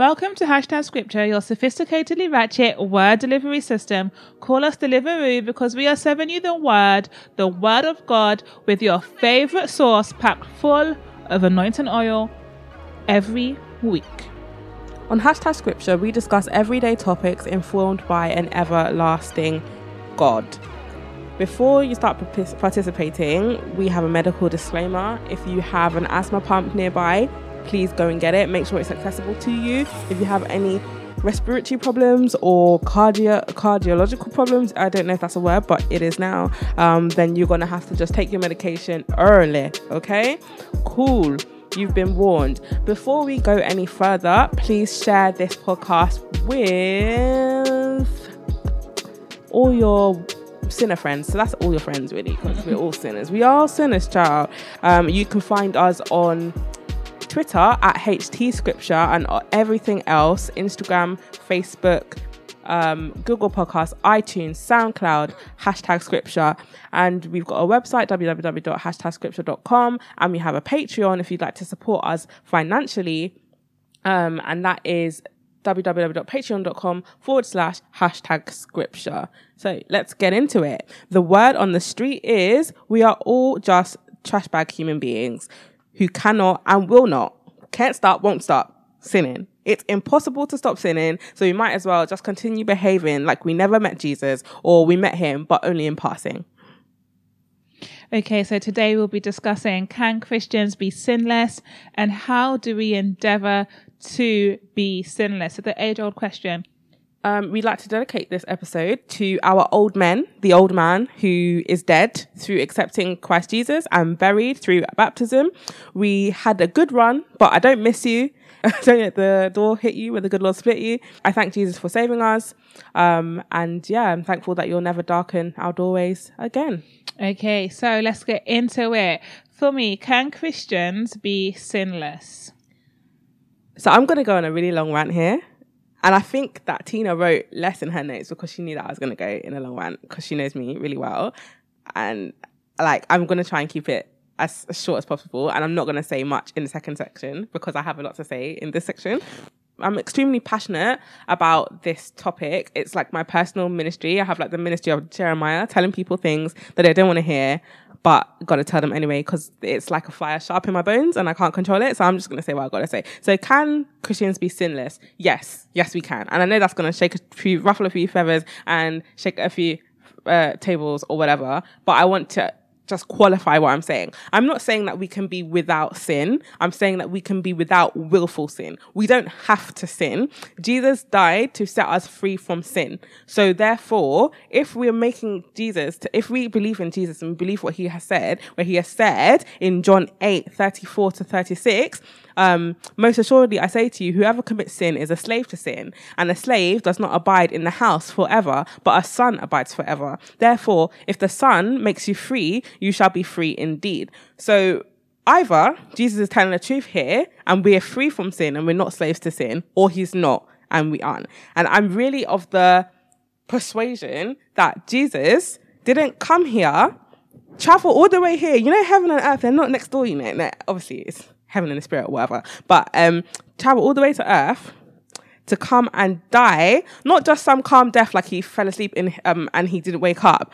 Welcome to Hashtag Scripture, your sophisticatedly ratchet word delivery system. Call us Deliveroo because we are serving you the word, the word of God, with your favorite sauce packed full of anointing oil every week. On Hashtag Scripture, we discuss everyday topics informed by an everlasting God. Before you start participating, we have a medical disclaimer. If you have an asthma pump nearby, please go and get it. Make sure it's accessible to you. If you have any respiratory problems or cardio cardiological problems, I don't know if that's a word, but it is now, um, then you're gonna have to just take your medication early, okay? Cool. You've been warned. Before we go any further, please share this podcast with all your sinner friends. So that's all your friends, really, because we're all sinners. We are sinners, child. Um, you can find us on Twitter at HT Scripture and everything else Instagram, Facebook, um, Google Podcasts, iTunes, SoundCloud, hashtag Scripture. And we've got a website, www.hashtagscripture.com. And we have a Patreon if you'd like to support us financially. Um, and that is www.patreon.com forward slash hashtag scripture. So let's get into it. The word on the street is we are all just trash bag human beings who cannot and will not, can't stop, won't stop sinning. It's impossible to stop sinning, so we might as well just continue behaving like we never met Jesus or we met him, but only in passing. Okay, so today we'll be discussing can Christians be sinless and how do we endeavor to be sinless? So, the age old question um, we'd like to dedicate this episode to our old men, the old man who is dead through accepting Christ Jesus and buried through baptism. We had a good run, but I don't miss you. I don't let the door hit you where the good Lord split you. I thank Jesus for saving us. Um, and yeah, I'm thankful that you'll never darken our doorways again. Okay, so let's get into it. For me, can Christians be sinless? So I'm going to go on a really long rant here. And I think that Tina wrote less in her notes because she knew that I was going to go in a long rant because she knows me really well. And like, I'm going to try and keep it as, as short as possible. And I'm not going to say much in the second section because I have a lot to say in this section. I'm extremely passionate about this topic. It's like my personal ministry. I have like the ministry of Jeremiah, telling people things that they don't want to hear, but gotta tell them anyway because it's like a fire sharp in my bones and I can't control it. So I'm just gonna say what I gotta say. So can Christians be sinless? Yes, yes we can. And I know that's gonna shake a few, ruffle a few feathers and shake a few uh, tables or whatever. But I want to just qualify what I'm saying. I'm not saying that we can be without sin. I'm saying that we can be without willful sin. We don't have to sin. Jesus died to set us free from sin. So therefore, if we're making Jesus, to, if we believe in Jesus and believe what he has said, where he has said in John 8, 34 to 36, um, most assuredly, I say to you, whoever commits sin is a slave to sin, and a slave does not abide in the house forever, but a son abides forever. Therefore, if the son makes you free, you shall be free indeed. So, either Jesus is telling the truth here, and we are free from sin, and we're not slaves to sin, or he's not, and we aren't. And I'm really of the persuasion that Jesus didn't come here travel all the way here. You know, heaven and earth, they're not next door, you know. Obviously, it's heaven and the spirit, or whatever. But um, travel all the way to earth to come and die, not just some calm death like he fell asleep in um, and he didn't wake up.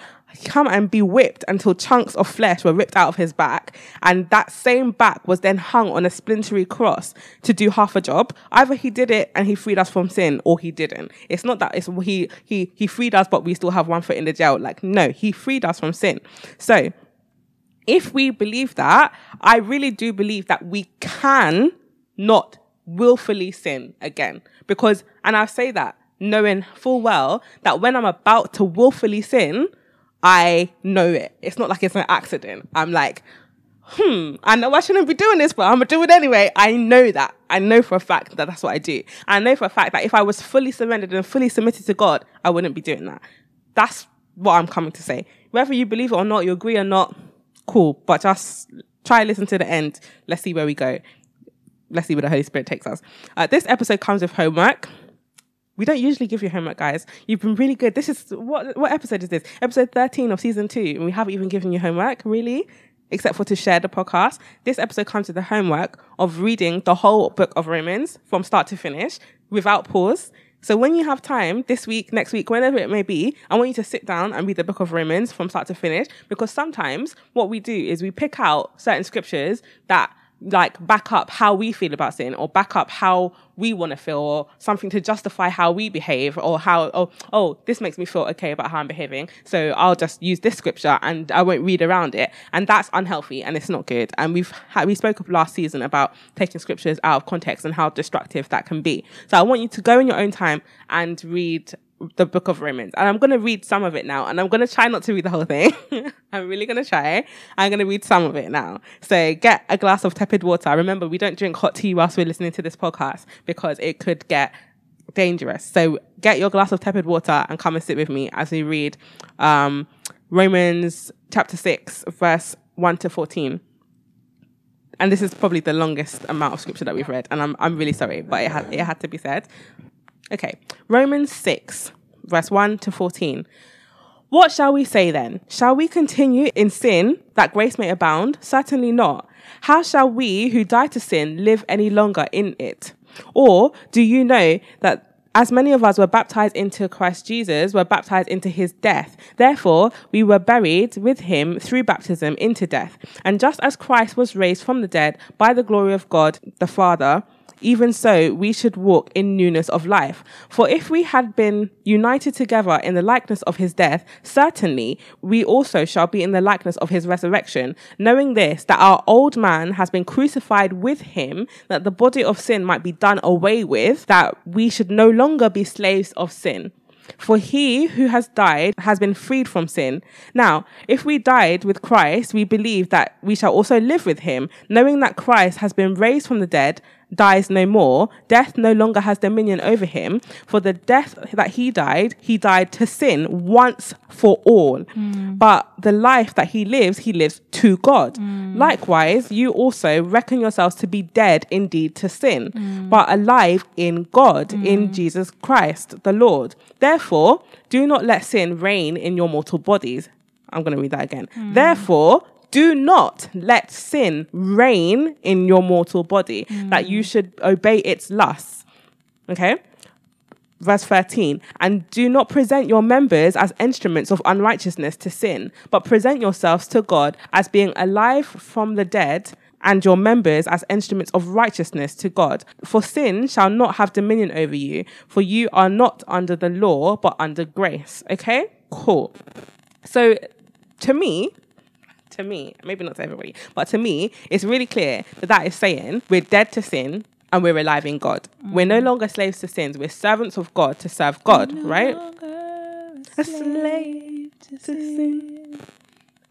Come and be whipped until chunks of flesh were ripped out of his back, and that same back was then hung on a splintery cross to do half a job. Either he did it and he freed us from sin, or he didn't. It's not that it's he he he freed us, but we still have one foot in the jail. Like no, he freed us from sin. So if we believe that, I really do believe that we can not willfully sin again. Because, and I say that knowing full well that when I'm about to willfully sin, I know it. It's not like it's an accident. I'm like, hmm, I know I shouldn't be doing this, but I'm gonna do it anyway. I know that. I know for a fact that that's what I do. I know for a fact that if I was fully surrendered and fully submitted to God, I wouldn't be doing that. That's what I'm coming to say. Whether you believe it or not, you agree or not, cool. But just try listen to the end. Let's see where we go. Let's see where the Holy Spirit takes us. Uh, this episode comes with homework. We don't usually give you homework, guys. You've been really good. This is what what episode is this? Episode thirteen of season two, and we haven't even given you homework. Really? except for to share the podcast. This episode comes with the homework of reading the whole book of Romans from start to finish without pause. So when you have time this week, next week, whenever it may be, I want you to sit down and read the book of Romans from start to finish because sometimes what we do is we pick out certain scriptures that like back up how we feel about sin or back up how we want to feel or something to justify how we behave or how oh oh this makes me feel okay about how I'm behaving. So I'll just use this scripture and I won't read around it. And that's unhealthy and it's not good. And we've had we spoke of last season about taking scriptures out of context and how destructive that can be. So I want you to go in your own time and read the book of Romans. And I'm going to read some of it now. And I'm going to try not to read the whole thing. I'm really going to try. I'm going to read some of it now. So get a glass of tepid water. Remember, we don't drink hot tea whilst we're listening to this podcast because it could get dangerous. So get your glass of tepid water and come and sit with me as we read um, Romans chapter 6, verse 1 to 14. And this is probably the longest amount of scripture that we've read. And I'm, I'm really sorry, but it had, it had to be said. Okay, Romans 6, verse 1 to 14. What shall we say then? Shall we continue in sin that grace may abound? Certainly not. How shall we who die to sin live any longer in it? Or do you know that as many of us were baptized into Christ Jesus, were baptized into his death. Therefore, we were buried with him through baptism into death. And just as Christ was raised from the dead by the glory of God the Father, even so we should walk in newness of life. For if we had been united together in the likeness of his death, certainly we also shall be in the likeness of his resurrection, knowing this, that our old man has been crucified with him, that the body of sin might be done away with, that we should no longer be slaves of sin. For he who has died has been freed from sin. Now, if we died with Christ, we believe that we shall also live with him, knowing that Christ has been raised from the dead, dies no more, death no longer has dominion over him. For the death that he died, he died to sin once for all. Mm. But the life that he lives, he lives to God. Mm. Likewise, you also reckon yourselves to be dead indeed to sin, mm. but alive in God, in Jesus Christ the Lord. Therefore, do not let sin reign in your mortal bodies. I'm going to read that again. Therefore, do not let sin reign in your mortal body, mm. that you should obey its lusts. Okay? Verse 13, and do not present your members as instruments of unrighteousness to sin, but present yourselves to God as being alive from the dead and your members as instruments of righteousness to God. For sin shall not have dominion over you, for you are not under the law, but under grace. Okay? Cool. So, to me, to me, maybe not to everybody, but to me, it's really clear that that is saying we're dead to sin and we're alive in God. Mm. We're no longer slaves to sins. We're servants of God to serve God, no right? A slave to sin.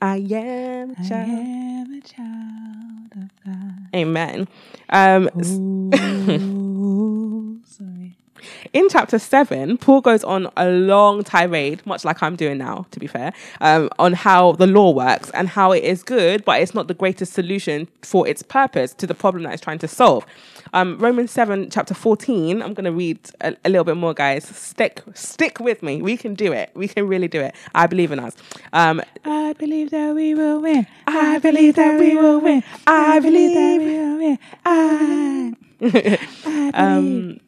I am a child. I am a child of God. Amen. Um, Ooh, sorry. In chapter seven, Paul goes on a long tirade, much like I'm doing now, to be fair, um, on how the law works and how it is good, but it's not the greatest solution for its purpose to the problem that it's trying to solve. Um, Romans 7, chapter 14, I'm going to read a, a, little bit more, guys. Stick stick with me. We can do it. We can really do it. I believe in us. Um, I believe that we will win. I believe that we will win. I believe that we will win. I, I um,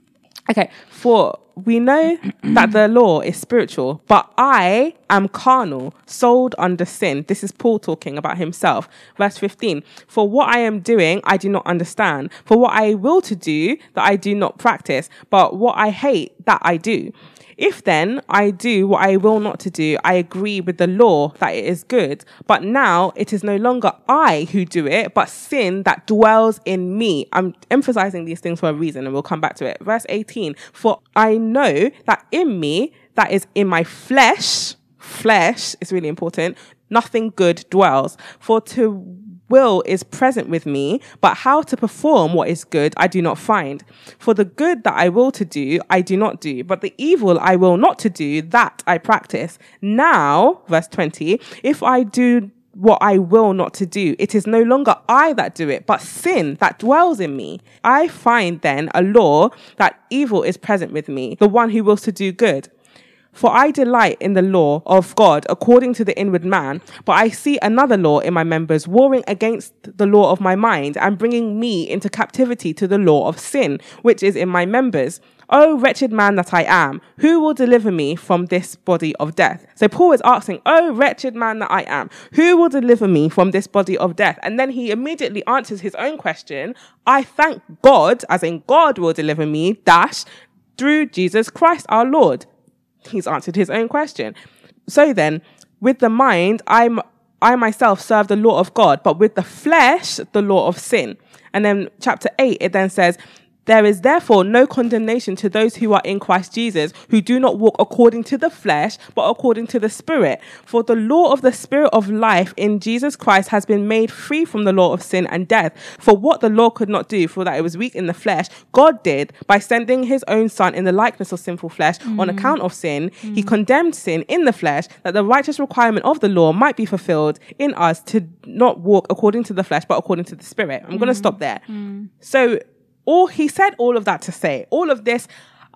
Okay, for we know that the law is spiritual, but I am carnal, sold under sin. This is Paul talking about himself. Verse 15 For what I am doing, I do not understand. For what I will to do, that I do not practice, but what I hate, that I do. If then I do what I will not to do, I agree with the law that it is good. But now it is no longer I who do it, but sin that dwells in me. I'm emphasizing these things for a reason and we'll come back to it. Verse 18 For I know that in me, that is in my flesh, flesh is really important, nothing good dwells. For to will is present with me, but how to perform what is good I do not find. For the good that I will to do, I do not do, but the evil I will not to do, that I practice. Now, verse 20, if I do what I will not to do. It is no longer I that do it, but sin that dwells in me. I find then a law that evil is present with me, the one who wills to do good. For I delight in the law of God according to the inward man, but I see another law in my members warring against the law of my mind and bringing me into captivity to the law of sin, which is in my members. Oh, wretched man that I am, who will deliver me from this body of death? So Paul is asking, Oh, wretched man that I am, who will deliver me from this body of death? And then he immediately answers his own question I thank God, as in God will deliver me, dash, through Jesus Christ our Lord he's answered his own question. So then, with the mind, I'm I myself serve the law of God, but with the flesh, the law of sin. And then chapter 8, it then says, there is therefore no condemnation to those who are in Christ Jesus, who do not walk according to the flesh, but according to the Spirit. For the law of the Spirit of life in Jesus Christ has been made free from the law of sin and death. For what the law could not do, for that it was weak in the flesh, God did by sending his own Son in the likeness of sinful flesh mm. on account of sin. Mm. He condemned sin in the flesh, that the righteous requirement of the law might be fulfilled in us to not walk according to the flesh, but according to the Spirit. I'm mm. going to stop there. Mm. So, all he said all of that to say all of this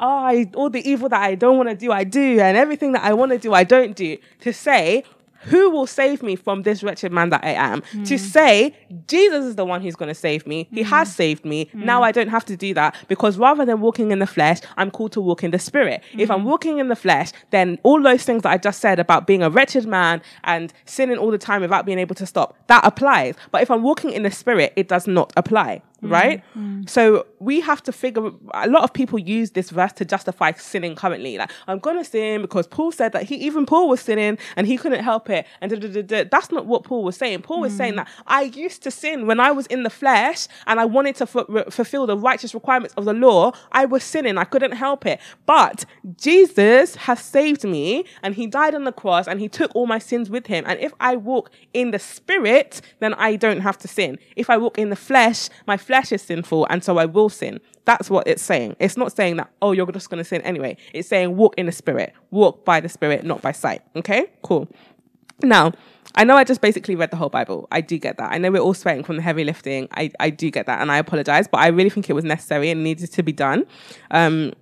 oh, I, all the evil that I don't want to do, I do, and everything that I want to do, I don't do. To say, who will save me from this wretched man that I am? Mm. To say, Jesus is the one who's going to save me. He mm. has saved me. Mm. Now I don't have to do that because rather than walking in the flesh, I'm called to walk in the spirit. If I'm mm. walking in the flesh, then all those things that I just said about being a wretched man and sinning all the time without being able to stop, that applies. But if I'm walking in the spirit, it does not apply. Mm, right? Mm. So we have to figure. A lot of people use this verse to justify sinning currently. Like I'm gonna sin because Paul said that he even Paul was sinning and he couldn't help it. And da, da, da, that's not what Paul was saying. Paul was mm. saying that I used to sin when I was in the flesh and I wanted to f- re- fulfill the righteous requirements of the law. I was sinning. I couldn't help it. But Jesus has saved me and He died on the cross and He took all my sins with Him. And if I walk in the Spirit, then I don't have to sin. If I walk in the flesh, my flesh flesh is sinful and so I will sin. That's what it's saying. It's not saying that, oh, you're just going to sin anyway. It's saying walk in the spirit, walk by the spirit, not by sight. Okay, cool. Now, I know I just basically read the whole Bible. I do get that. I know we're all sweating from the heavy lifting. I, I do get that. And I apologize, but I really think it was necessary and needed to be done. Um,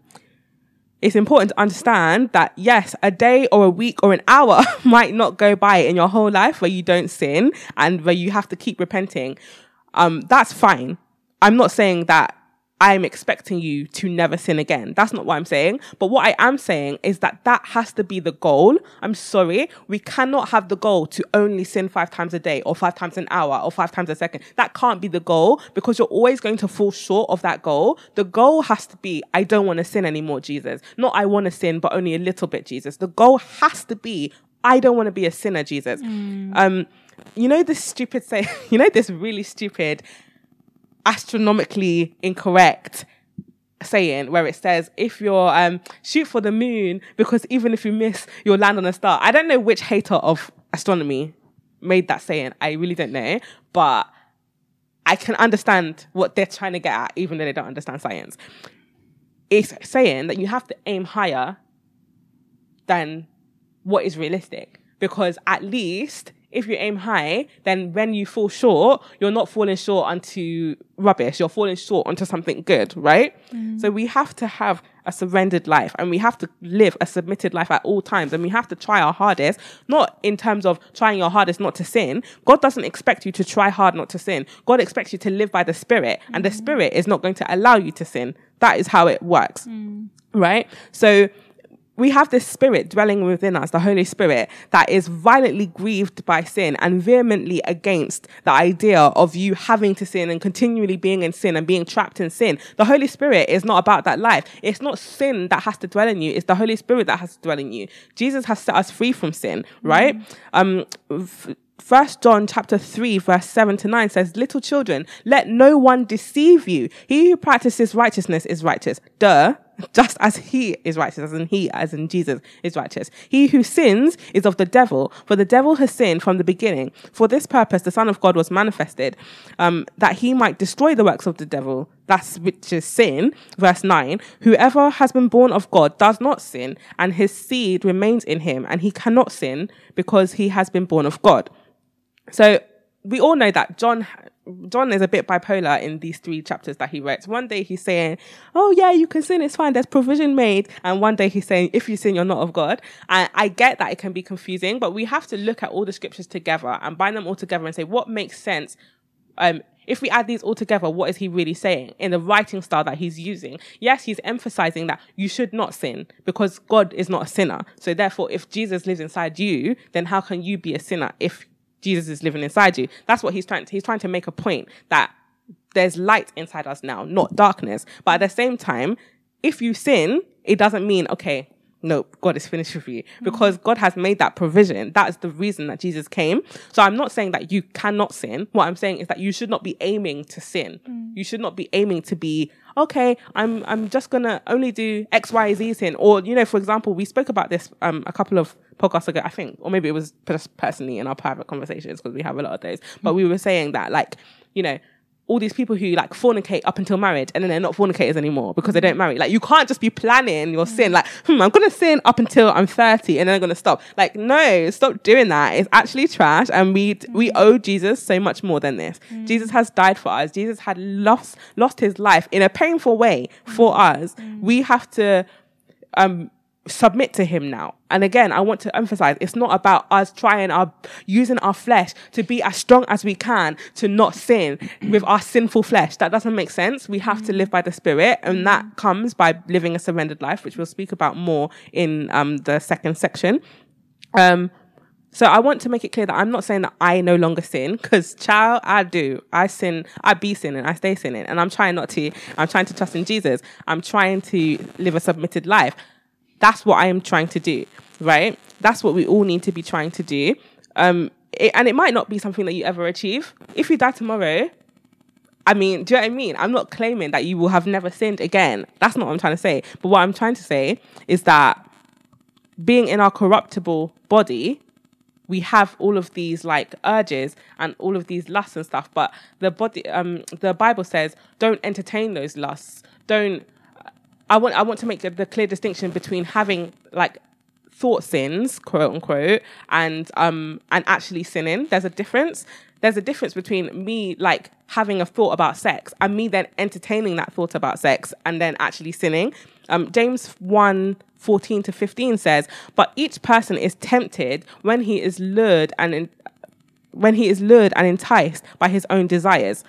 it's important to understand that yes, a day or a week or an hour might not go by in your whole life where you don't sin and where you have to keep repenting. Um, that's fine. I'm not saying that I'm expecting you to never sin again. That's not what I'm saying. But what I am saying is that that has to be the goal. I'm sorry. We cannot have the goal to only sin five times a day or five times an hour or five times a second. That can't be the goal because you're always going to fall short of that goal. The goal has to be, I don't want to sin anymore, Jesus. Not I want to sin, but only a little bit, Jesus. The goal has to be, I don't want to be a sinner, Jesus. Mm. Um, you know this stupid say, you know this really stupid astronomically incorrect saying where it says if you're um shoot for the moon because even if you miss you'll land on a star. I don't know which hater of astronomy made that saying. I really don't know but i can understand what they're trying to get at even though they don't understand science. It's saying that you have to aim higher than what is realistic because at least if you aim high, then when you fall short, you're not falling short onto rubbish. You're falling short onto something good, right? Mm. So we have to have a surrendered life and we have to live a submitted life at all times and we have to try our hardest, not in terms of trying your hardest not to sin. God doesn't expect you to try hard not to sin. God expects you to live by the spirit and the mm. spirit is not going to allow you to sin. That is how it works. Mm. Right? So we have this spirit dwelling within us, the Holy Spirit, that is violently grieved by sin and vehemently against the idea of you having to sin and continually being in sin and being trapped in sin. The Holy Spirit is not about that life. It's not sin that has to dwell in you, it's the Holy Spirit that has to dwell in you. Jesus has set us free from sin, right? Mm. Um, First John chapter 3 verse 7 to 9 says, Little children, let no one deceive you. He who practices righteousness is righteous. Duh. Just as he is righteous, as in he, as in Jesus, is righteous. He who sins is of the devil, for the devil has sinned from the beginning. For this purpose, the Son of God was manifested, um, that he might destroy the works of the devil. That's which is sin. Verse 9 Whoever has been born of God does not sin, and his seed remains in him, and he cannot sin because he has been born of God. So we all know that John John is a bit bipolar in these three chapters that he writes. One day he's saying, "Oh yeah, you can sin; it's fine. There's provision made," and one day he's saying, "If you sin, you're not of God." And I get that it can be confusing, but we have to look at all the scriptures together and bind them all together and say what makes sense. Um, if we add these all together, what is he really saying in the writing style that he's using? Yes, he's emphasizing that you should not sin because God is not a sinner. So therefore, if Jesus lives inside you, then how can you be a sinner if Jesus is living inside you? That's what he's trying to, he's trying to make a point that there's light inside us now, not darkness. But at the same time, if you sin, it doesn't mean, okay, no, God is finished with you because God has made that provision. That is the reason that Jesus came. So I'm not saying that you cannot sin. What I'm saying is that you should not be aiming to sin. Mm. You should not be aiming to be, okay, I'm, I'm just going to only do X, Y, Z sin. Or, you know, for example, we spoke about this, um, a couple of podcasts ago, I think, or maybe it was just personally in our private conversations because we have a lot of those, but we were saying that like, you know, all these people who like fornicate up until marriage and then they're not fornicators anymore because they don't marry. Like you can't just be planning your sin. Like, hmm, I'm gonna sin up until I'm 30 and then I'm gonna stop. Like, no, stop doing that. It's actually trash. And we we owe Jesus so much more than this. Mm. Jesus has died for us. Jesus had lost lost his life in a painful way for us. Mm. We have to um submit to him now. And again, I want to emphasize it's not about us trying our using our flesh to be as strong as we can to not sin with our sinful flesh. That doesn't make sense. We have to live by the spirit, and that comes by living a surrendered life, which we'll speak about more in um, the second section. Um, so I want to make it clear that I'm not saying that I no longer sin, because child, I do. I sin, I be sinning, I stay sinning, and I'm trying not to. I'm trying to trust in Jesus. I'm trying to live a submitted life. That's what I am trying to do, right? That's what we all need to be trying to do. Um, it, and it might not be something that you ever achieve. If you die tomorrow, I mean, do you know what I mean? I'm not claiming that you will have never sinned again. That's not what I'm trying to say. But what I'm trying to say is that being in our corruptible body, we have all of these like urges and all of these lusts and stuff. But the body, um, the Bible says, don't entertain those lusts. Don't I want I want to make the, the clear distinction between having like thought sins, quote unquote, and um and actually sinning. There's a difference. There's a difference between me like having a thought about sex and me then entertaining that thought about sex and then actually sinning. Um, James 1 14 to 15 says, But each person is tempted when he is lured and in, when he is lured and enticed by his own desires.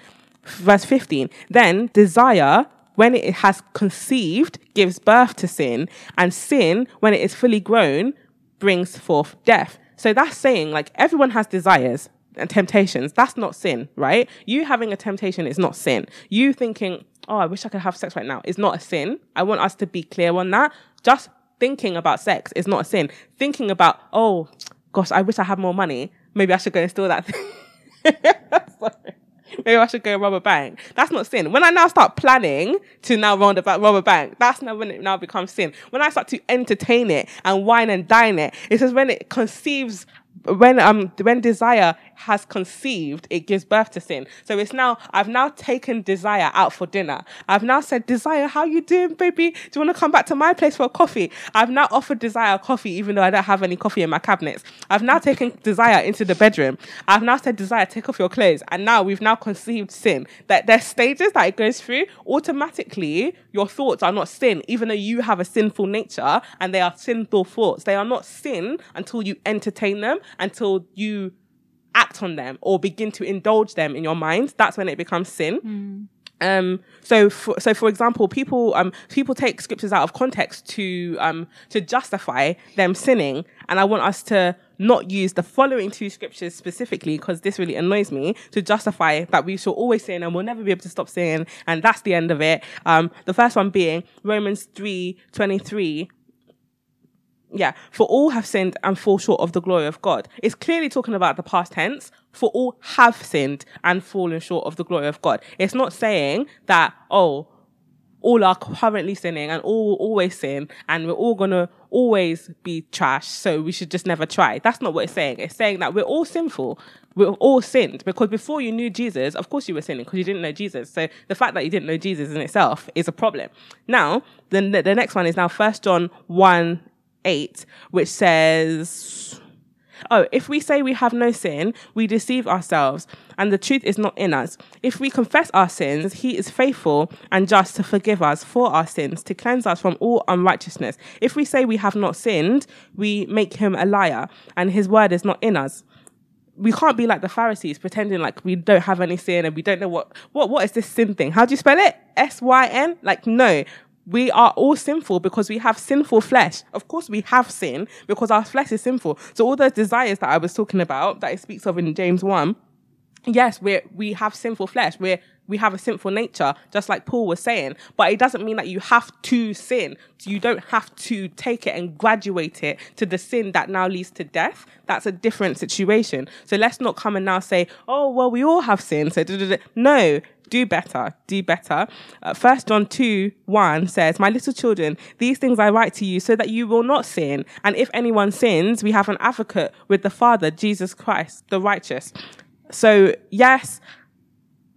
Verse 15, then desire when it has conceived, gives birth to sin, and sin, when it is fully grown, brings forth death. So that's saying like everyone has desires and temptations. That's not sin, right? You having a temptation is not sin. You thinking, oh, I wish I could have sex right now is not a sin. I want us to be clear on that. Just thinking about sex is not a sin. Thinking about, oh, gosh, I wish I had more money. Maybe I should go and steal that thing. maybe I should go rob a bank. That's not sin. When I now start planning to now rob a, rob a bank, that's now when it now becomes sin. When I start to entertain it and wine and dine it, it says when it conceives when um when desire has conceived, it gives birth to sin. So it's now I've now taken desire out for dinner. I've now said, Desire, how you doing, baby? Do you want to come back to my place for a coffee? I've now offered desire coffee, even though I don't have any coffee in my cabinets. I've now taken desire into the bedroom. I've now said, Desire, take off your clothes. And now we've now conceived sin. That there's stages that it goes through. Automatically, your thoughts are not sin, even though you have a sinful nature and they are sinful thoughts. They are not sin until you entertain them, until you act on them or begin to indulge them in your mind, that's when it becomes sin. Mm. Um, so, for, so for example, people um, people take scriptures out of context to um, to justify them sinning, and I want us to not use the following two scriptures specifically because this really annoys me to justify that we shall always sin and we'll never be able to stop sinning, and that's the end of it. Um, the first one being Romans three twenty three yeah, for all have sinned and fall short of the glory of God. It's clearly talking about the past tense. For all have sinned and fallen short of the glory of God. It's not saying that, oh, all are currently sinning and all will always sin and we're all gonna always be trash, so we should just never try. That's not what it's saying. It's saying that we're all sinful. We're all sinned because before you knew Jesus, of course you were sinning because you didn't know Jesus. So the fact that you didn't know Jesus in itself is a problem. Now, then the next one is now First John 1 8, which says, Oh, if we say we have no sin, we deceive ourselves, and the truth is not in us. If we confess our sins, he is faithful and just to forgive us for our sins, to cleanse us from all unrighteousness. If we say we have not sinned, we make him a liar, and his word is not in us we can't be like the Pharisees pretending like we don't have any sin and we don't know what what what is this sin thing? How do you spell it? S Y N? Like no. We are all sinful because we have sinful flesh. Of course, we have sin because our flesh is sinful. So all those desires that I was talking about, that it speaks of in James one, yes, we we have sinful flesh. We're we have a sinful nature, just like Paul was saying. But it doesn't mean that you have to sin. You don't have to take it and graduate it to the sin that now leads to death. That's a different situation. So let's not come and now say, oh, well, we all have sin. So no, do better, do better. Uh, First John 2 1 says, My little children, these things I write to you so that you will not sin. And if anyone sins, we have an advocate with the Father, Jesus Christ, the righteous. So, yes,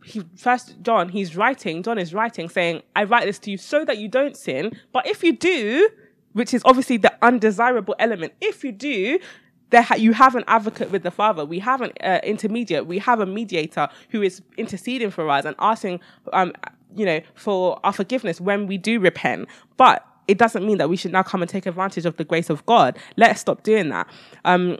he first John, he's writing, John is writing saying, I write this to you so that you don't sin. But if you do, which is obviously the undesirable element, if you do, there ha- you have an advocate with the Father. We have an uh, intermediate. We have a mediator who is interceding for us and asking, um, you know, for our forgiveness when we do repent. But it doesn't mean that we should now come and take advantage of the grace of God. Let's stop doing that. Um,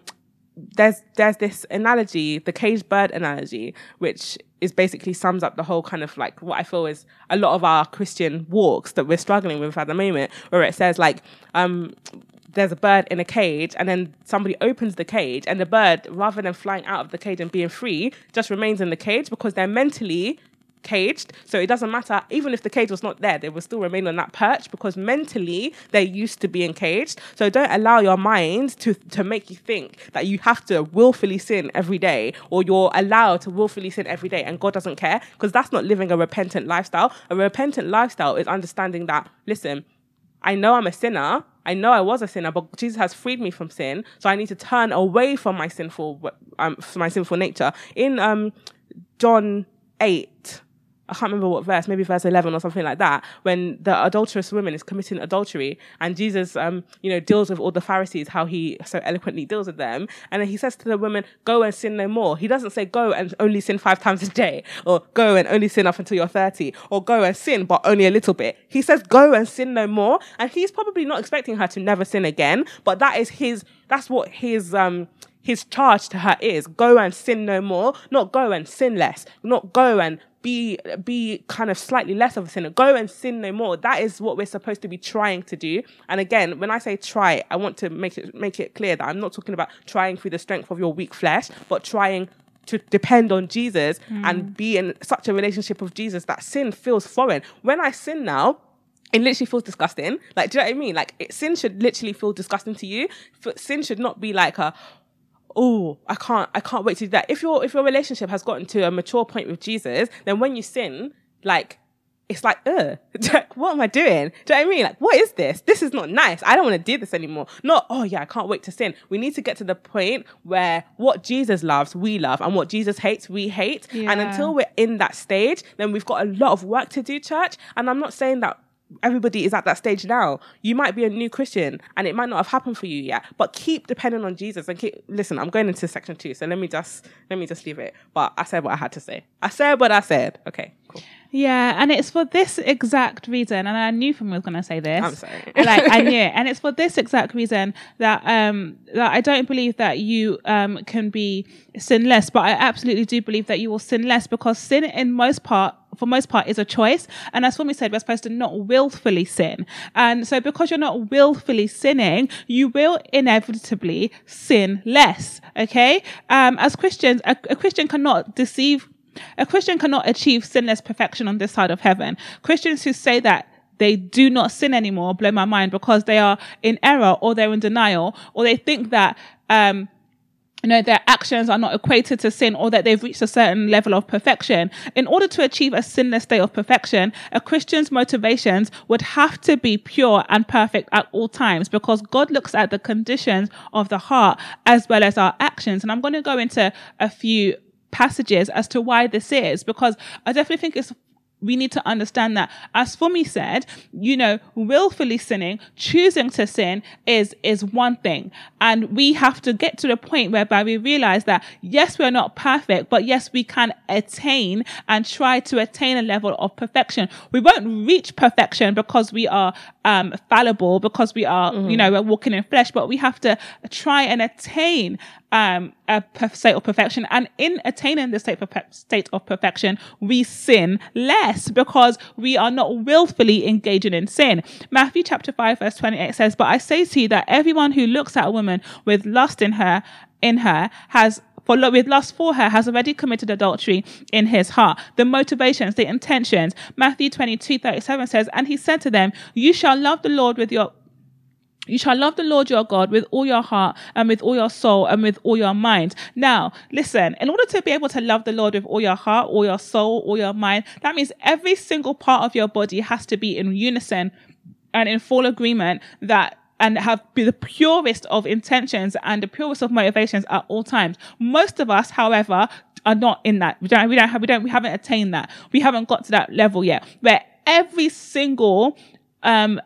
there's there's this analogy, the caged bird analogy, which is basically sums up the whole kind of like what I feel is a lot of our Christian walks that we're struggling with at the moment, where it says like, um, there's a bird in a cage, and then somebody opens the cage, and the bird, rather than flying out of the cage and being free, just remains in the cage because they're mentally caged. So it doesn't matter, even if the cage was not there, they will still remain on that perch because mentally they're used to being caged. So don't allow your mind to, to make you think that you have to willfully sin every day or you're allowed to willfully sin every day and God doesn't care because that's not living a repentant lifestyle. A repentant lifestyle is understanding that, listen, I know I'm a sinner. I know I was a sinner, but Jesus has freed me from sin. So I need to turn away from my sinful, um, from my sinful nature. In um, John 8, I can't remember what verse, maybe verse 11 or something like that, when the adulterous woman is committing adultery and Jesus, um, you know, deals with all the Pharisees, how he so eloquently deals with them. And then he says to the woman, go and sin no more. He doesn't say go and only sin five times a day or go and only sin up until you're 30 or go and sin, but only a little bit. He says go and sin no more. And he's probably not expecting her to never sin again, but that is his, that's what his, um, his charge to her is go and sin no more, not go and sin less, not go and be be kind of slightly less of a sinner. Go and sin no more. That is what we're supposed to be trying to do. And again, when I say try, I want to make it make it clear that I'm not talking about trying through the strength of your weak flesh, but trying to depend on Jesus mm. and be in such a relationship with Jesus that sin feels foreign. When I sin now, it literally feels disgusting. Like, do you know what I mean? Like, it, sin should literally feel disgusting to you. Sin should not be like a, oh, I can't, I can't wait to do that. If your if your relationship has gotten to a mature point with Jesus, then when you sin, like it's like, uh, ugh, what am I doing? Do you know what I mean? Like, what is this? This is not nice. I don't want to do this anymore. Not, oh yeah, I can't wait to sin. We need to get to the point where what Jesus loves, we love, and what Jesus hates, we hate. Yeah. And until we're in that stage, then we've got a lot of work to do, church. And I'm not saying that everybody is at that stage now. You might be a new Christian and it might not have happened for you yet, but keep depending on Jesus and keep listen, I'm going into section two, so let me just let me just leave it. But I said what I had to say. I said what I said. Okay, cool. Yeah, and it's for this exact reason, and I knew from was going to say this. I'm sorry. like I knew, and it's for this exact reason that um that I don't believe that you um can be sinless, but I absolutely do believe that you will sin less because sin, in most part, for most part, is a choice. And as we said, we're supposed to not willfully sin, and so because you're not willfully sinning, you will inevitably sin less. Okay, um, as Christians, a, a Christian cannot deceive a Christian cannot achieve sinless perfection on this side of heaven. Christians who say that they do not sin anymore blow my mind because they are in error or they're in denial or they think that, um, you know, their actions are not equated to sin or that they've reached a certain level of perfection. In order to achieve a sinless state of perfection, a Christian's motivations would have to be pure and perfect at all times because God looks at the conditions of the heart as well as our actions. And I'm going to go into a few passages as to why this is, because I definitely think it's we need to understand that as Fumi said, you know, willfully sinning, choosing to sin is, is one thing. And we have to get to the point whereby we realize that yes, we're not perfect, but yes, we can attain and try to attain a level of perfection. We won't reach perfection because we are, um, fallible, because we are, mm-hmm. you know, we're walking in flesh, but we have to try and attain um, a state of perfection. And in attaining the state of, state of perfection, we sin less because we are not willfully engaging in sin. Matthew chapter 5 verse 28 says, But I say to you that everyone who looks at a woman with lust in her, in her has for with lust for her has already committed adultery in his heart. The motivations, the intentions. Matthew 22, 37 says, And he said to them, You shall love the Lord with your you shall love the Lord your God with all your heart and with all your soul and with all your mind. Now, listen, in order to be able to love the Lord with all your heart, all your soul, all your mind, that means every single part of your body has to be in unison and in full agreement that and have be the purest of intentions and the purest of motivations at all times. Most of us, however, are not in that. We don't, we don't have, we don't, we haven't attained that. We haven't got to that level yet where every single, um,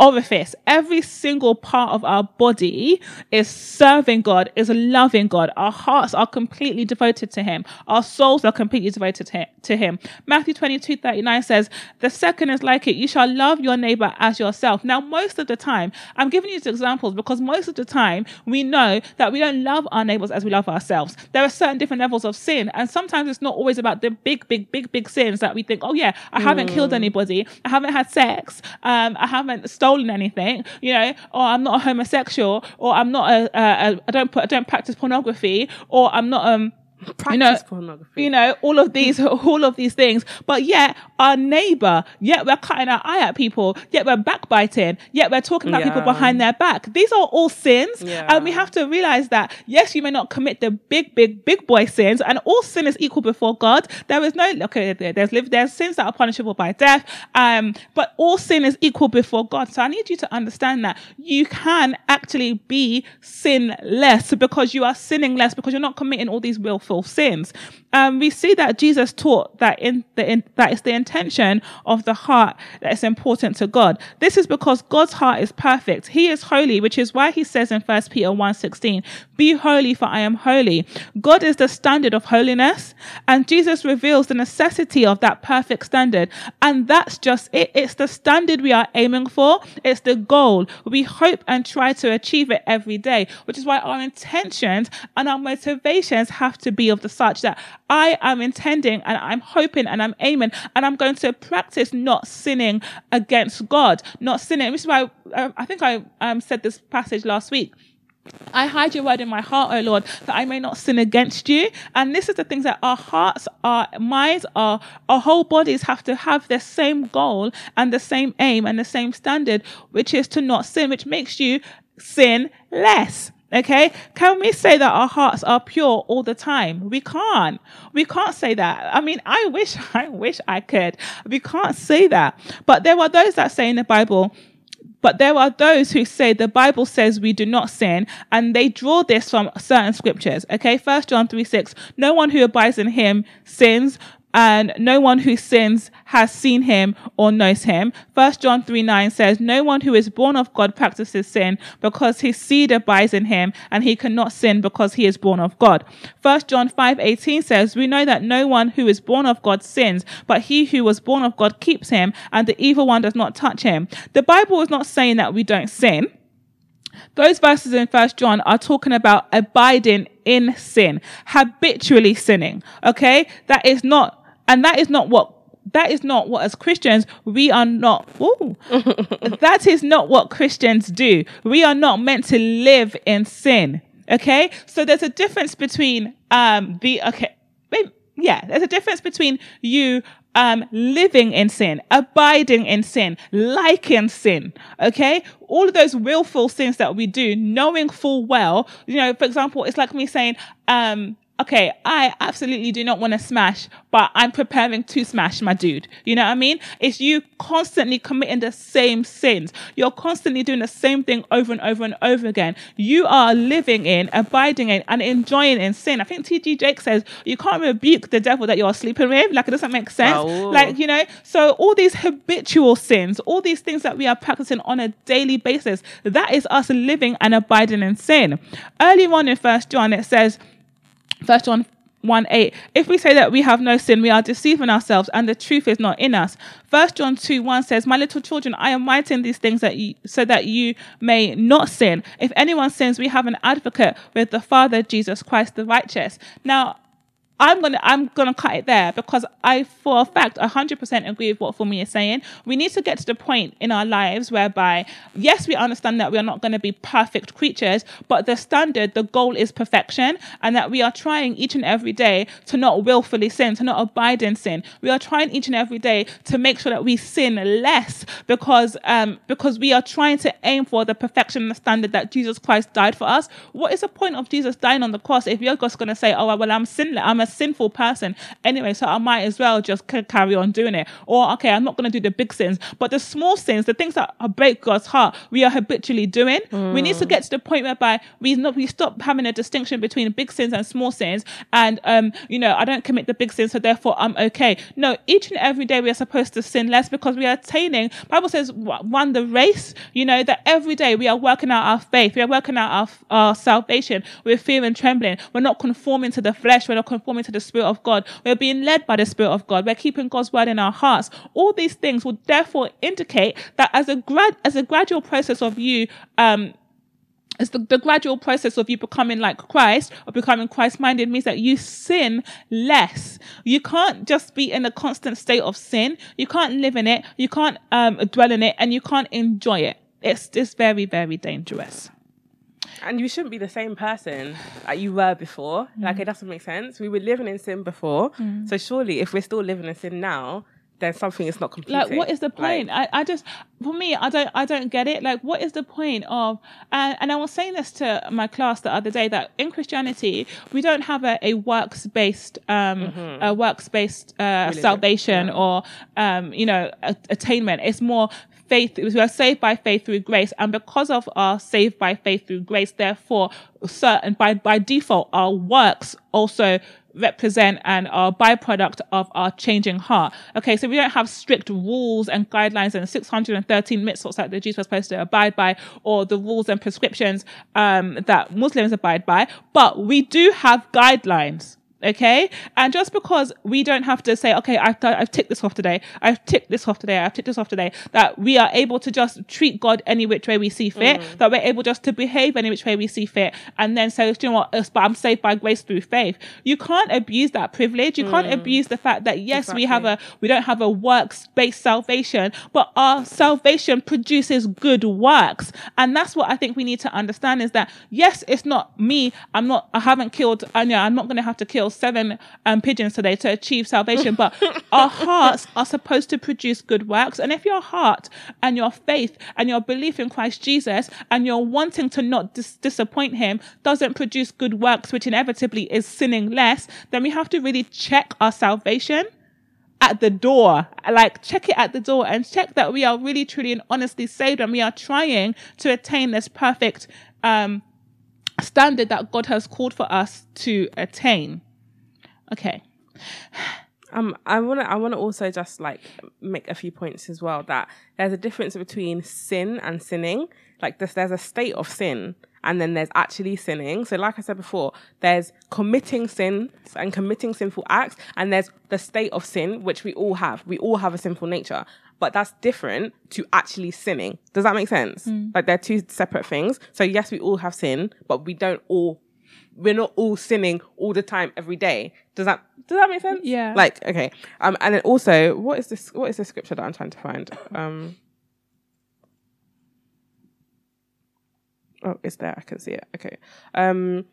orifice, every single part of our body is serving God, is loving God. Our hearts are completely devoted to Him. Our souls are completely devoted to Him. Matthew 22, 39 says, the second is like it. You shall love your neighbor as yourself. Now, most of the time, I'm giving you these examples because most of the time we know that we don't love our neighbors as we love ourselves. There are certain different levels of sin. And sometimes it's not always about the big, big, big, big sins that we think, oh yeah, I haven't mm. killed anybody. I haven't had sex. Um, I haven't stolen anything, you know, or I'm not a homosexual, or I'm not a, a, a I don't put, I don't practice pornography, or I'm not um Practice you know, pornography. You know, all of these, all of these things. But yet, our neighbor, yet we're cutting our eye at people, yet we're backbiting, yet we're talking about yeah. people behind their back. These are all sins. Yeah. And we have to realize that, yes, you may not commit the big, big, big boy sins, and all sin is equal before God. There is no, okay, there's, live. there's sins that are punishable by death, um, but all sin is equal before God. So I need you to understand that you can actually be sinless because you are sinning less because you're not committing all these willful sins. Um, we see that Jesus taught that in the in, that it's the intention of the heart that is important to God. This is because God's heart is perfect. He is holy, which is why he says in 1 Peter 1:16, "Be holy, for I am holy." God is the standard of holiness, and Jesus reveals the necessity of that perfect standard. And that's just it. It's the standard we are aiming for. It's the goal. We hope and try to achieve it every day, which is why our intentions and our motivations have to be be of the such that I am intending and I'm hoping and I'm aiming and I'm going to practice not sinning against God, not sinning. This is why I, uh, I think I um, said this passage last week. I hide your word in my heart, O Lord, that I may not sin against you. And this is the things that our hearts, our minds, our, our whole bodies have to have the same goal and the same aim and the same standard, which is to not sin, which makes you sin less. Okay. Can we say that our hearts are pure all the time? We can't. We can't say that. I mean, I wish, I wish I could. We can't say that. But there are those that say in the Bible, but there are those who say the Bible says we do not sin, and they draw this from certain scriptures. Okay, First John 3 6. No one who abides in him sins, and no one who sins has seen him or knows him. First John 3 9 says, No one who is born of God practices sin because his seed abides in him and he cannot sin because he is born of God. First John 5 18 says, We know that no one who is born of God sins, but he who was born of God keeps him and the evil one does not touch him. The Bible is not saying that we don't sin. Those verses in First John are talking about abiding in sin, habitually sinning. Okay. That is not and that is not what that is not what as Christians we are not ooh, that is not what Christians do. We are not meant to live in sin. Okay? So there's a difference between um the okay yeah, there's a difference between you um, living in sin, abiding in sin, liking sin. Okay. All of those willful sins that we do, knowing full well, you know, for example, it's like me saying, um, okay, I absolutely do not want to smash, but I'm preparing to smash my dude. You know what I mean? It's you constantly committing the same sins. You're constantly doing the same thing over and over and over again. You are living in, abiding in, and enjoying in sin. I think T.D. Jake says you can't rebuke the devil that you're sleeping with. Like, it doesn't make sense. Oh. Like, you know, so all these habitual sins, all these things that we are practicing on a daily basis, that is us living and abiding in sin. Early on in First John, it says, First John 1 8. If we say that we have no sin, we are deceiving ourselves and the truth is not in us. First John 2 1 says, My little children, I am writing these things that you, so that you may not sin. If anyone sins, we have an advocate with the Father, Jesus Christ the righteous. Now, I'm gonna I'm gonna cut it there because I for a fact 100% agree with what Fumi is saying. We need to get to the point in our lives whereby yes, we understand that we are not going to be perfect creatures, but the standard, the goal is perfection, and that we are trying each and every day to not willfully sin, to not abide in sin. We are trying each and every day to make sure that we sin less because um because we are trying to aim for the perfection and the standard that Jesus Christ died for us. What is the point of Jesus dying on the cross if you're just going to say, oh well, I'm sinless, I'm a sinful person anyway, so I might as well just carry on doing it. Or, okay, I'm not going to do the big sins, but the small sins, the things that break God's heart, we are habitually doing. We need to get to the point whereby we not we stop having a distinction between big sins and small sins. And, um, you know, I don't commit the big sins, so therefore I'm okay. No, each and every day we are supposed to sin less because we are attaining, Bible says, run the race, you know, that every day we are working out our faith, we are working out our, our salvation with fear and trembling. We're not conforming to the flesh, we're not conforming to the Spirit of God. We're being led by the Spirit of God. We're keeping God's word in our hearts. All these things will therefore indicate that as a grad, as a gradual process of you, um, it's the, the gradual process of you becoming like Christ or becoming Christ minded means that you sin less. You can't just be in a constant state of sin. You can't live in it. You can't um, dwell in it and you can't enjoy it. It's just very, very dangerous. And you shouldn't be the same person that you were before. Like it doesn't make sense. We were living in sin before. So surely if we're still living in sin now, then something is not completing. like what is the point I, I just for me i don't i don't get it like what is the point of and, and i was saying this to my class the other day that in christianity we don't have a, a works based um a works based uh salvation or um you know a- attainment it's more faith we are saved by faith through grace and because of our saved by faith through grace therefore certain by by default our works also represent and are byproduct of our changing heart. Okay, so we don't have strict rules and guidelines and 613 mitzvahs that the Jews were supposed to abide by, or the rules and prescriptions um, that Muslims abide by, but we do have guidelines. Okay. And just because we don't have to say, okay, I've, I've ticked this off today. I've ticked this off today. I've ticked this off today, that we are able to just treat God any which way we see fit, mm. that we're able just to behave any which way we see fit. And then say, "Do you know what, but I'm saved by grace through faith. You can't abuse that privilege. You can't mm. abuse the fact that yes, we have a, we don't have a works based salvation, but our salvation produces good works. And that's what I think we need to understand is that yes, it's not me. I'm not, I haven't killed, I know I'm not going to have to kill seven um, pigeons today to achieve salvation, but our hearts are supposed to produce good works. And if your heart and your faith and your belief in Christ Jesus and your wanting to not dis- disappoint him doesn't produce good works, which inevitably is sinning less, then we have to really check our salvation at the door. Like check it at the door and check that we are really truly and honestly saved and we are trying to attain this perfect um standard that God has called for us to attain. Okay. Um, I wanna I wanna also just like make a few points as well that there's a difference between sin and sinning. Like this, there's a state of sin, and then there's actually sinning. So, like I said before, there's committing sin and committing sinful acts, and there's the state of sin, which we all have. We all have a sinful nature, but that's different to actually sinning. Does that make sense? Like they're two separate things. So yes, we all have sin, but we don't all we're not all sinning all the time every day. Does that does that make sense? Yeah. Like okay. Um and then also what is this what is the scripture that I'm trying to find? Um Oh, it's there. I can see it. Okay. Um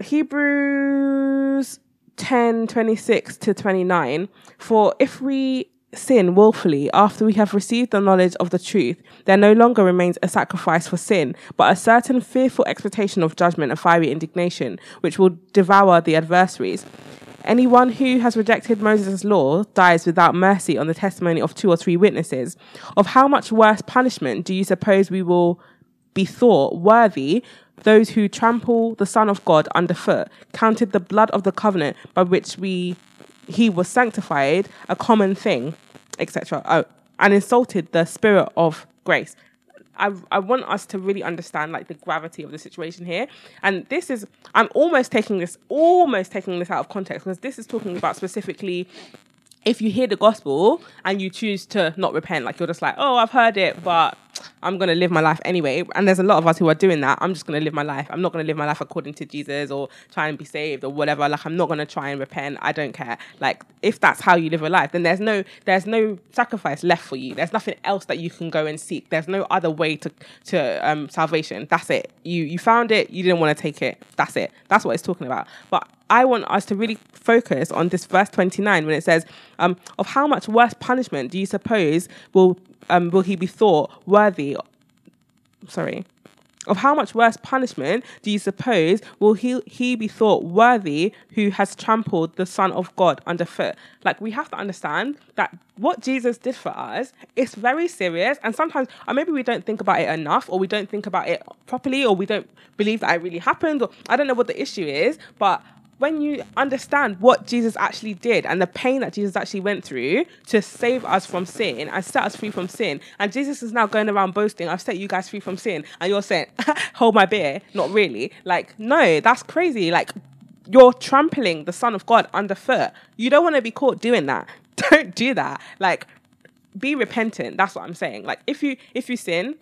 Hebrews 10 26 to 29 for if we sin willfully after we have received the knowledge of the truth, there no longer remains a sacrifice for sin, but a certain fearful expectation of judgment and fiery indignation, which will devour the adversaries. Anyone who has rejected Moses' law dies without mercy on the testimony of two or three witnesses. Of how much worse punishment do you suppose we will be thought worthy those who trample the Son of God underfoot, counted the blood of the covenant by which we he was sanctified a common thing, etc. Oh, uh, and insulted the spirit of grace. I, I want us to really understand like the gravity of the situation here. And this is I'm almost taking this almost taking this out of context because this is talking about specifically if you hear the gospel and you choose to not repent, like you're just like, oh, I've heard it, but I'm going to live my life anyway. And there's a lot of us who are doing that. I'm just going to live my life. I'm not going to live my life according to Jesus or try and be saved or whatever. Like I'm not going to try and repent. I don't care. Like if that's how you live your life, then there's no there's no sacrifice left for you. There's nothing else that you can go and seek. There's no other way to to um, salvation. That's it. You you found it. You didn't want to take it. That's it. That's what it's talking about. But I want us to really focus on this verse 29 when it says, um, Of how much worse punishment do you suppose will, um, will he be thought worthy? Sorry. Of how much worse punishment do you suppose will he, he be thought worthy who has trampled the Son of God underfoot? Like, we have to understand that what Jesus did for us is very serious. And sometimes, or maybe we don't think about it enough, or we don't think about it properly, or we don't believe that it really happened, or I don't know what the issue is, but when you understand what Jesus actually did and the pain that Jesus actually went through to save us from sin and set us free from sin, and Jesus is now going around boasting, I've set you guys free from sin, and you're saying, hold my beer, not really. Like, no, that's crazy. Like, you're trampling the Son of God underfoot. You don't want to be caught doing that. Don't do that. Like, be repentant. That's what I'm saying. Like, if you if you sin,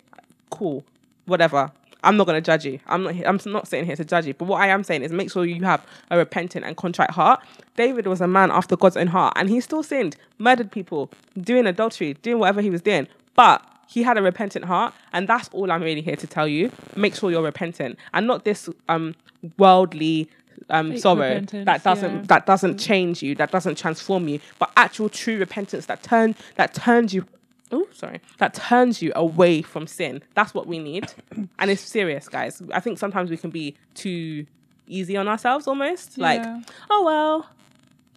cool, whatever. I'm not going to judge you. I'm not. I'm not sitting here to judge you. But what I am saying is, make sure you have a repentant and contrite heart. David was a man after God's own heart, and he still sinned, murdered people, doing adultery, doing whatever he was doing. But he had a repentant heart, and that's all I'm really here to tell you. Make sure you're repentant, and not this um worldly um sorrow that doesn't yeah. that doesn't change you, that doesn't transform you, but actual true repentance that turn that turns you oh sorry. That turns you away from sin. That's what we need. And it's serious guys. I think sometimes we can be too easy on ourselves almost. Like oh well.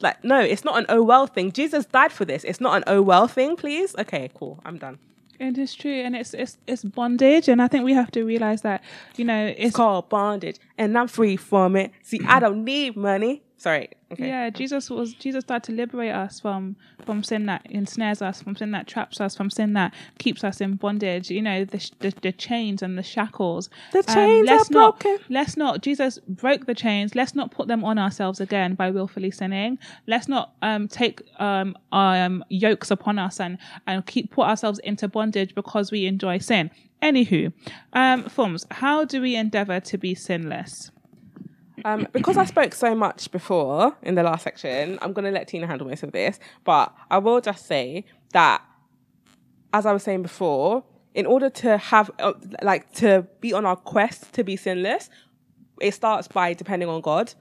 Like no it's not an oh well thing. Jesus died for this. It's not an oh well thing please. Okay cool. I'm done. It is true, and it's it's it's bondage, and I think we have to realize that you know it's it's called bondage. And i'm free from it. See i don't need money sorry okay yeah. Jesus was Jesus died to liberate us from from sin that ensnares us, from sin that traps us, from sin that keeps us in bondage. You know the sh- the, the chains and the shackles. The chains are let's not, broken. Let's not. Jesus broke the chains. Let's not put them on ourselves again by willfully sinning. Let's not um take um um yokes upon us and and keep put ourselves into bondage because we enjoy sin. Anywho, um, forms. How do we endeavor to be sinless? Um, because I spoke so much before in the last section, I'm going to let Tina handle most of this. But I will just say that, as I was saying before, in order to have, uh, like, to be on our quest to be sinless, it starts by depending on God.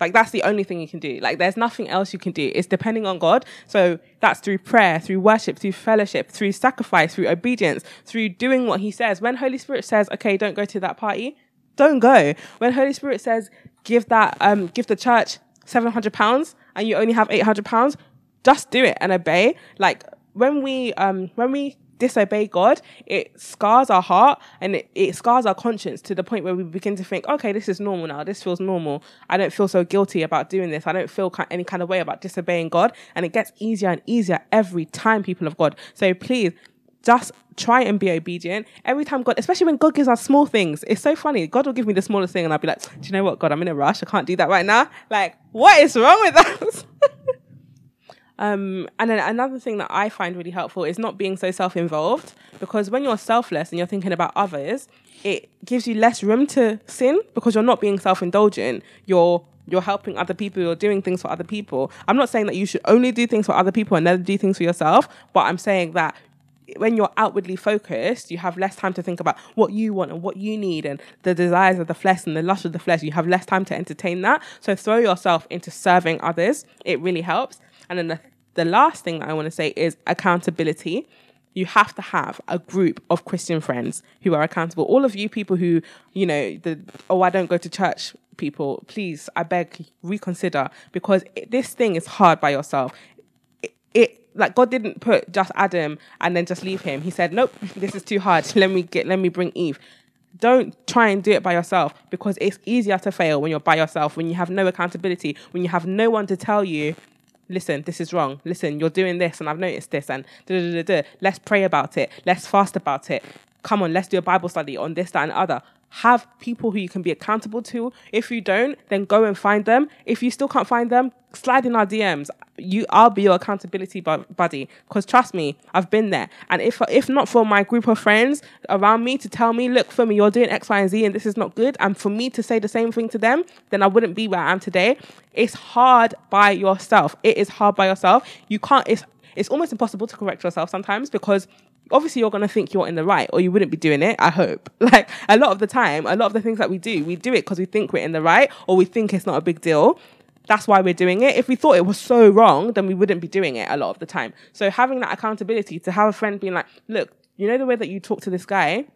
Like, that's the only thing you can do. Like, there's nothing else you can do. It's depending on God. So that's through prayer, through worship, through fellowship, through sacrifice, through obedience, through doing what He says. When Holy Spirit says, okay, don't go to that party, don't go. When Holy Spirit says, give that, um, give the church seven hundred pounds, and you only have eight hundred pounds, just do it and obey. Like when we, um, when we disobey God, it scars our heart and it, it scars our conscience to the point where we begin to think, okay, this is normal now. This feels normal. I don't feel so guilty about doing this. I don't feel any kind of way about disobeying God. And it gets easier and easier every time, people of God. So please, just try and be obedient every time God, especially when God gives us small things. It's so funny. God will give me the smallest thing, and I'll be like, "Do you know what, God? I'm in a rush. I can't do that right now. Like, what is wrong with us?" um, and then another thing that I find really helpful is not being so self-involved because when you're selfless and you're thinking about others, it gives you less room to sin because you're not being self-indulgent. You're you're helping other people, you're doing things for other people. I'm not saying that you should only do things for other people and never do things for yourself, but I'm saying that when you're outwardly focused, you have less time to think about what you want and what you need and the desires of the flesh and the lust of the flesh. You have less time to entertain that. So throw yourself into serving others. It really helps. And then the the last thing that I want to say is accountability. You have to have a group of Christian friends who are accountable. All of you people who, you know, the oh, I don't go to church people, please, I beg, reconsider because it, this thing is hard by yourself. It, it like God didn't put just Adam and then just leave him. He said, "Nope, this is too hard. Let me get, let me bring Eve." Don't try and do it by yourself because it's easier to fail when you're by yourself, when you have no accountability, when you have no one to tell you, listen, this is wrong. Listen, you're doing this and I've noticed this and da da da. Let's pray about it. Let's fast about it. Come on, let's do a Bible study on this, that, and other have people who you can be accountable to. If you don't, then go and find them. If you still can't find them, slide in our DMs. You, I'll be your accountability buddy. Because trust me, I've been there. And if if not for my group of friends around me to tell me, look, for me, you're doing X, Y, and Z, and this is not good, and for me to say the same thing to them, then I wouldn't be where I am today. It's hard by yourself. It is hard by yourself. You can't. It's it's almost impossible to correct yourself sometimes because obviously you're going to think you're in the right or you wouldn't be doing it i hope. Like a lot of the time a lot of the things that we do we do it because we think we're in the right or we think it's not a big deal. That's why we're doing it. If we thought it was so wrong then we wouldn't be doing it a lot of the time. So having that accountability to have a friend being like look you know the way that you talk to this guy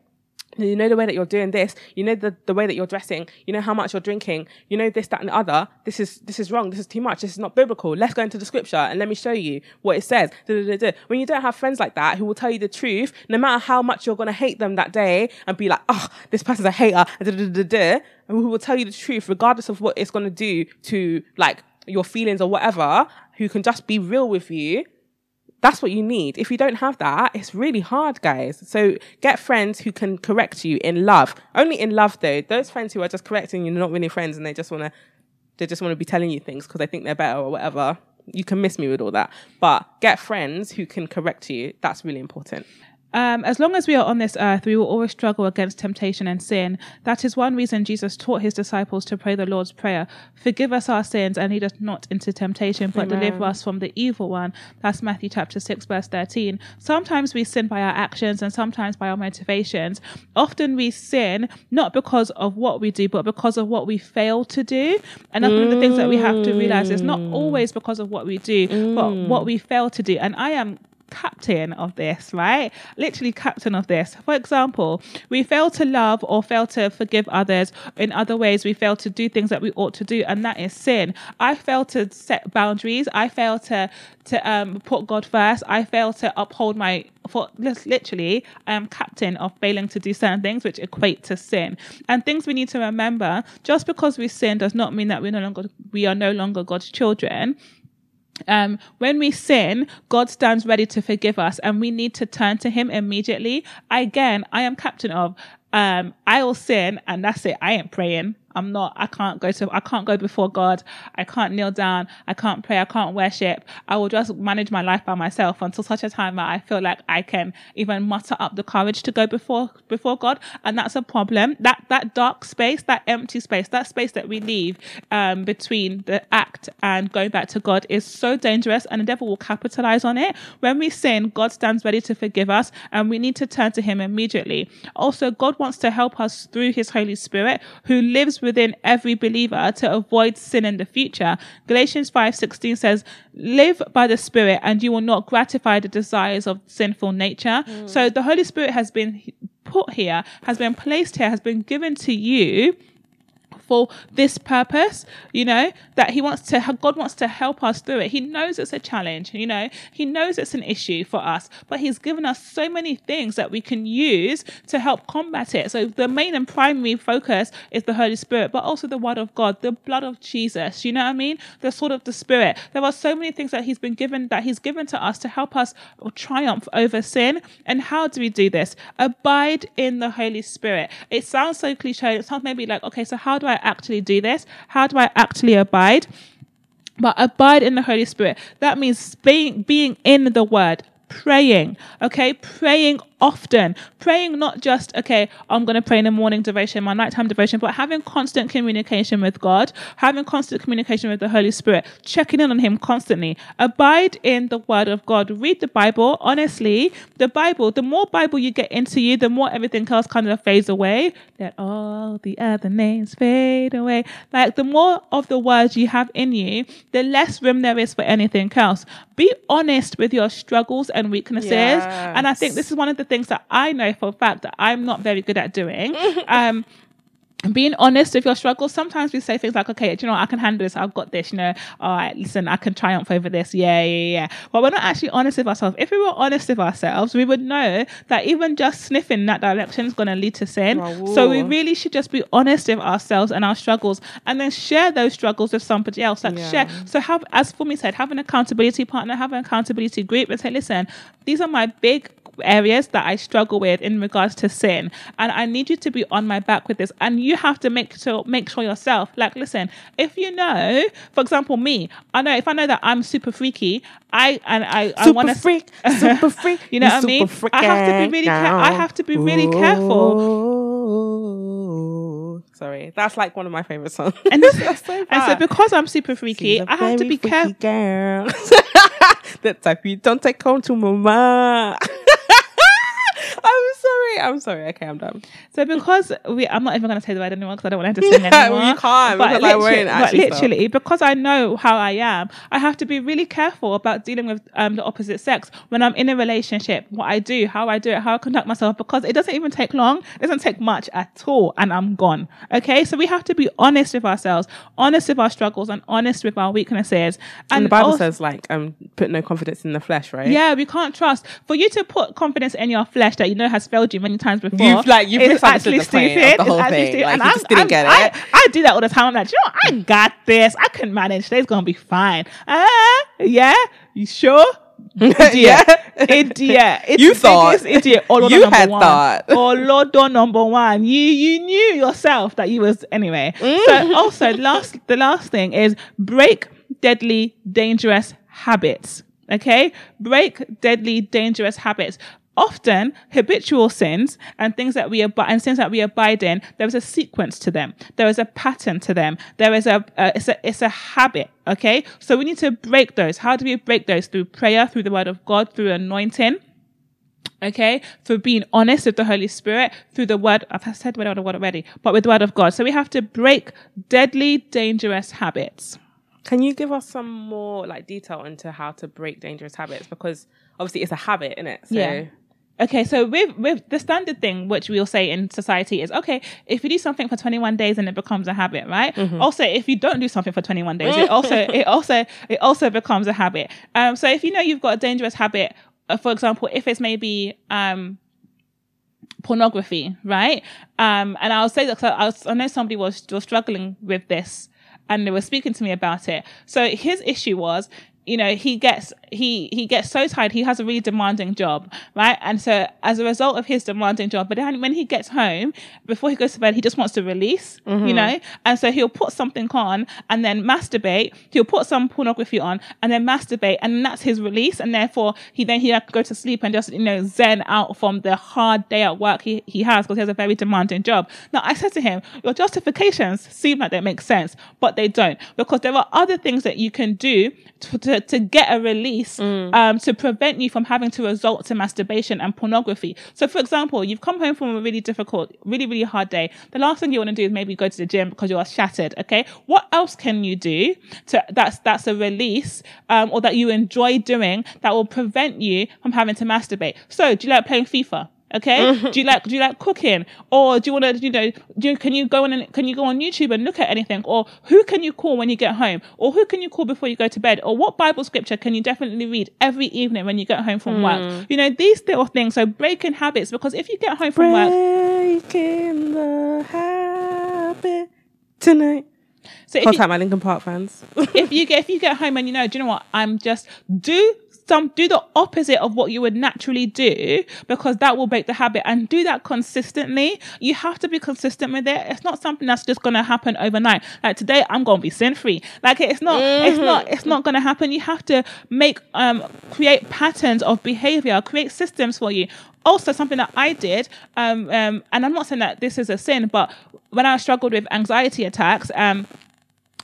you know the way that you're doing this you know the, the way that you're dressing you know how much you're drinking you know this that and the other. This is this is wrong. This is too much. This is not biblical. Let's go into the scripture and let me show you what it says. When you don't have friends like that who will tell you the truth no matter how much you're going to hate them that day and be like oh this person's a hater and who will tell you the truth regardless of what it's going to do to like your feelings or whatever who can just be real with you that's what you need. If you don't have that, it's really hard, guys. So get friends who can correct you in love. Only in love, though. Those friends who are just correcting you, not really friends, and they just want to, they just want to be telling you things because they think they're better or whatever. You can miss me with all that. But get friends who can correct you. That's really important. Um, as long as we are on this earth, we will always struggle against temptation and sin. That is one reason Jesus taught his disciples to pray the Lord's Prayer Forgive us our sins and lead us not into temptation, but Amen. deliver us from the evil one. That's Matthew chapter 6, verse 13. Sometimes we sin by our actions and sometimes by our motivations. Often we sin not because of what we do, but because of what we fail to do. And one of the things that we have to realize is not mm. always because of what we do, mm. but what we fail to do. And I am captain of this, right? Literally captain of this. For example, we fail to love or fail to forgive others. In other ways, we fail to do things that we ought to do, and that is sin. I fail to set boundaries. I fail to to um, put God first. I fail to uphold my for literally I am captain of failing to do certain things which equate to sin. And things we need to remember, just because we sin does not mean that we no longer we are no longer God's children um, when we sin, God stands ready to forgive us and we need to turn to him immediately. Again, I am captain of, um, I will sin and that's it. I ain't praying. I'm not, I can't go to, I can't go before God. I can't kneel down. I can't pray. I can't worship. I will just manage my life by myself until such a time that I feel like I can even mutter up the courage to go before, before God. And that's a problem. That, that dark space, that empty space, that space that we leave, um, between the act and going back to God is so dangerous and the devil will capitalize on it. When we sin, God stands ready to forgive us and we need to turn to him immediately. Also, God wants to help us through his Holy Spirit who lives within every believer to avoid sin in the future. Galatians 5:16 says, "Live by the Spirit and you will not gratify the desires of sinful nature." Mm. So the Holy Spirit has been put here, has been placed here, has been given to you for this purpose, you know, that he wants to, God wants to help us through it. He knows it's a challenge, you know, he knows it's an issue for us, but he's given us so many things that we can use to help combat it. So the main and primary focus is the Holy Spirit, but also the word of God, the blood of Jesus, you know what I mean? The sword of the Spirit. There are so many things that he's been given, that he's given to us to help us triumph over sin. And how do we do this? Abide in the Holy Spirit. It sounds so cliche. It sounds maybe like, okay, so how do I actually do this? How do I actually abide? But abide in the Holy Spirit. That means being, being in the word, praying, okay? Praying often. Praying not just, okay, I'm going to pray in the morning devotion, my nighttime devotion, but having constant communication with God, having constant communication with the Holy Spirit, checking in on Him constantly. Abide in the Word of God. Read the Bible. Honestly, the Bible, the more Bible you get into you, the more everything else kind of fades away. Let all the other names fade away. Like the more of the words you have in you, the less room there is for anything else. Be honest with your struggles and weaknesses. And I think this is one of the things that I know for a fact that I'm not very good at doing. um, being honest with your struggles. Sometimes we say things like, okay, do you know, what? I can handle this. I've got this. You know, all right, listen, I can triumph over this. Yeah, yeah, yeah. But we're not actually honest with ourselves. If we were honest with ourselves, we would know that even just sniffing in that direction is going to lead to sin. Oh, so we really should just be honest with ourselves and our struggles and then share those struggles with somebody else. Like Yeah. share. So have, as Fumi said, have an accountability partner, have an accountability group and say, listen, these are my big areas that I struggle with in regards to sin. And I need you to be on my back with this. And you have to make sure make sure yourself, like, listen, if you know, for example, me, I know if I know that I'm super freaky, I and I, I want to freak, super freak. You know you what I mean? I have to be really freaking ca- I have to be really careful. Sorry, that's like one of my favorite songs. And this, That's so and so because I'm super freaky, I have to be careful. the type you don't take home to mama. I'm sorry. Okay, I'm done. So because we, I'm not even going to say the word anymore because I don't want to sing Well, anymore. you can't, because I literally, won't but stop. literally, because I know how I am, I have to be really careful about dealing with um, the opposite sex when I'm in a relationship. What I do, how I do it, how I conduct myself, because it doesn't even take long. It doesn't take much at all, and I'm gone. Okay, so we have to be honest with ourselves, honest with our struggles, and honest with our weaknesses. And the Bible also- says like um put no confidence in the flesh, right? yeah, we can't trust. For you to put confidence in your flesh that you know has failed you many times before, You've, like, you've misunderstood actually the point of stupid. the It's whole thing. stupid. Like, And I'm- just didn't I'm- get it. I do that all the time. I'm like, you know, I got this. I can manage. Today's gonna be fine. Uh, yeah, you sure? Idiot. Yeah. idiot. It's You thought. idiot. Olodo You number had one. thought. Olodo number one. You you knew yourself that you was anyway. Mm. So also last the last thing is break deadly dangerous habits. Okay, break deadly dangerous habits. Often habitual sins and things that we abide and sins that we abide in, there is a sequence to them. There is a pattern to them. There is a, uh, it's a it's a habit. Okay, so we need to break those. How do we break those? Through prayer, through the word of God, through anointing okay, through being honest with the Holy Spirit, through the word, I've said word of the word already, but with the word of God. So we have to break deadly, dangerous habits. Can you give us some more like detail into how to break dangerous habits? Because obviously it's a habit, isn't it? So Yeah. Okay, so with with the standard thing, which we'll say in society is okay, if you do something for 21 days and it becomes a habit, right? Also, if you don't do something for 21 days, it also it also it also becomes a habit. Um, so if you know you've got a dangerous habit, uh, for example, if it's maybe um pornography, right? Um, and I'll say that 'cause I, was, I know somebody was was struggling with this, and they were speaking to me about it. So his issue was, you know, he gets he he gets so tired. He has a really demanding job, right? And so as a result of his demanding job, but then when he gets home, before he goes to bed, he just wants to release, you mm-hmm. know. And so he'll put something on and then masturbate. He'll put some pornography on and then masturbate, and that's his release. And therefore, he then he has to go to sleep and just you know zen out from the hard day at work he he has because he has a very demanding job. Now I said to him, your justifications seem like they make sense, but they don't because there are other things that you can do to to, to get a release um, to prevent you from having to resort to masturbation and pornography. So, for example, you've come home from a really difficult, really, really hard day. The last thing you want to do is maybe go to the gym because you are shattered. Okay. What else can you do to that's that's a release um, or that you enjoy doing that will prevent you from having to masturbate? So, do you like playing FIFA? Okay. Mm-hmm. do you like do you like cooking, or do you want to you know do you, can you go on and can you go on YouTube and look at anything, or who can you call when you get home, or who can you call before you go to bed, or what Bible scripture can you definitely read every evening when you get home from work? Mm. You know these little things. So breaking habits because if you get home from work, breaking the habit tonight. so if you, time, my Linkin Park fans. if you get if you get home and you know, do you know what? I'm just do some do the opposite of what you would naturally do because that will break the habit and do that consistently. You have to be consistent with it. It's not something that's just gonna happen overnight. Like today, I'm gonna be sin free. Like it's not. Mm-hmm. It's not. It's not gonna happen. You have to make um create patterns of behavior, create systems for you also something that I did, um, um, and I'm not saying that this is a sin, but when I struggled with anxiety attacks, um,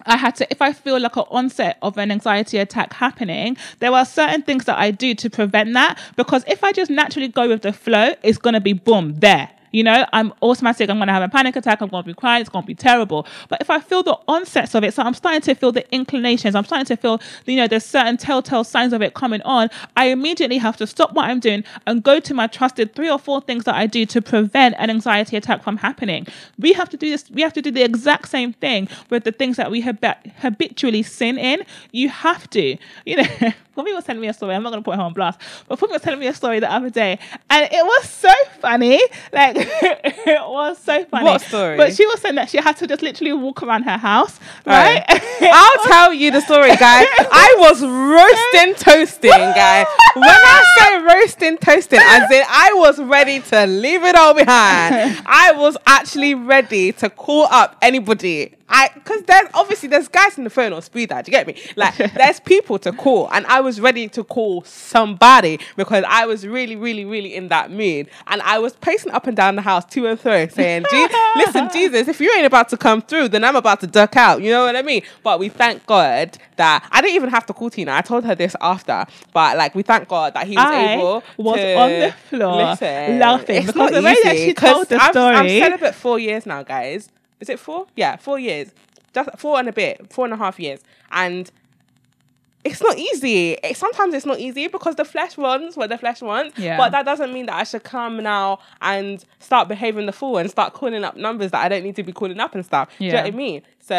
I had to, if I feel like an onset of an anxiety attack happening, there are certain things that I do to prevent that. Because if I just naturally go with the flow, it's going to be boom, there. You know, I'm automatic. I'm going to have a panic attack. I'm going to be crying. It's going to be terrible. But if I feel the onsets of it, so I'm starting to feel the inclinations, I'm starting to feel, you know, there's certain telltale signs of it coming on, I immediately have to stop what I'm doing and go to my trusted three or four things that I do to prevent an anxiety attack from happening. We have to do this. We have to do the exact same thing with the things that we hab- habitually sin in. You have to, you know. Poppy was telling me a story. I'm not going to put her on blast, but Poppy was telling me a story the other day, and it was so funny. Like it was so funny. What story? But she was saying that she had to just literally walk around her house, right? right. I'll tell you the story, guy. I was roasting, toasting, guy. When I say roasting, toasting, as in I was ready to leave it all behind. I was actually ready to call up anybody I because there's obviously there's guys in the phone on speed that. Do you get me? Like there's people to call, and I was ready to call somebody because I was really, really, really in that mood, and I was pacing up and down the house to and fro, saying, "Listen, Jesus, if you ain't about to come through, then I'm about to duck out." You know what I mean? But we thank God that I didn't even have to call Tina. I told her this after, but like we thank God that he was I able was on the floor listen. laughing It's because not the way that she told the I'm, I'm celibate four years now, guys. Is it four? Yeah, four years. Just four and a bit, four and a half years. And it's not easy. It, sometimes it's not easy because the flesh wants what the flesh wants. Yeah. But that doesn't mean that I should come now and start behaving the fool and start calling up numbers that I don't need to be calling up and stuff. Do you know what I mean? So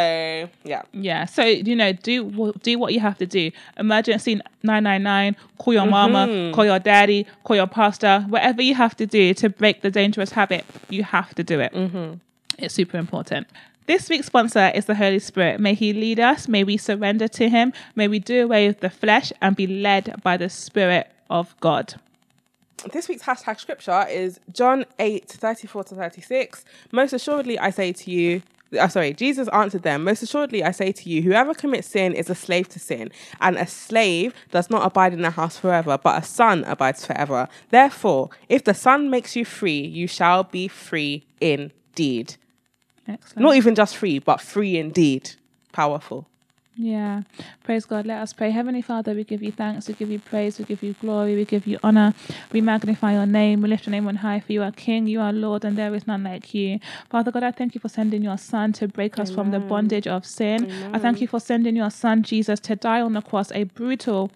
yeah. Yeah, so you know, do do what you have to do. Emergency nine nine nine. Call your mama, Mm-hmm. call your daddy, call your pastor. Whatever you have to do to break the dangerous habit, you have to do it. Mm-hmm. It's super important. This week's sponsor is the Holy Spirit. May He lead us. May we surrender to Him. May we do away with the flesh and be led by the Spirit of God. This week's hashtag scripture is John 8, 34 to 36. Most assuredly, I say to you, uh, sorry, Jesus answered them, Most assuredly, I say to you, whoever commits sin is a slave to sin, and a slave does not abide in the house forever, but a son abides forever. Therefore, if the son makes you free, you shall be free indeed. Excellent. Not even just free, but free indeed. Powerful. Yeah. Praise God. Let us pray. Heavenly Father, we give you thanks, we give you praise, we give you glory, we give you honor. We magnify your name. We lift your name on high, for you are King, you are Lord, and there is none like you. Father God, I thank you for sending your Son to break us from the bondage of sin. I thank you for sending your Son, Jesus, to die on the cross, a brutal,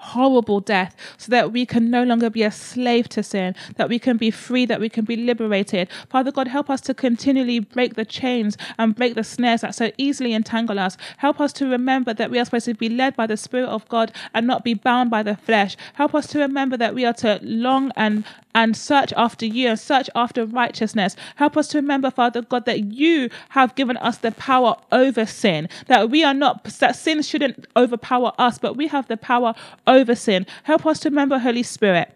horrible death so that we can no longer be a slave to sin, that we can be free, that we can be liberated. Father God, help us to continually break the chains and break the snares that so easily entangle us. Help us to remember that we are supposed to be led by the Spirit of God and not be bound by the flesh. Help us to remember that we are to long and and search after you and search after righteousness. Help us to remember, Father God, that you have given us the power over sin, that we are not, that sin shouldn't overpower us, but we have the power over sin. Help us to remember, Holy Spirit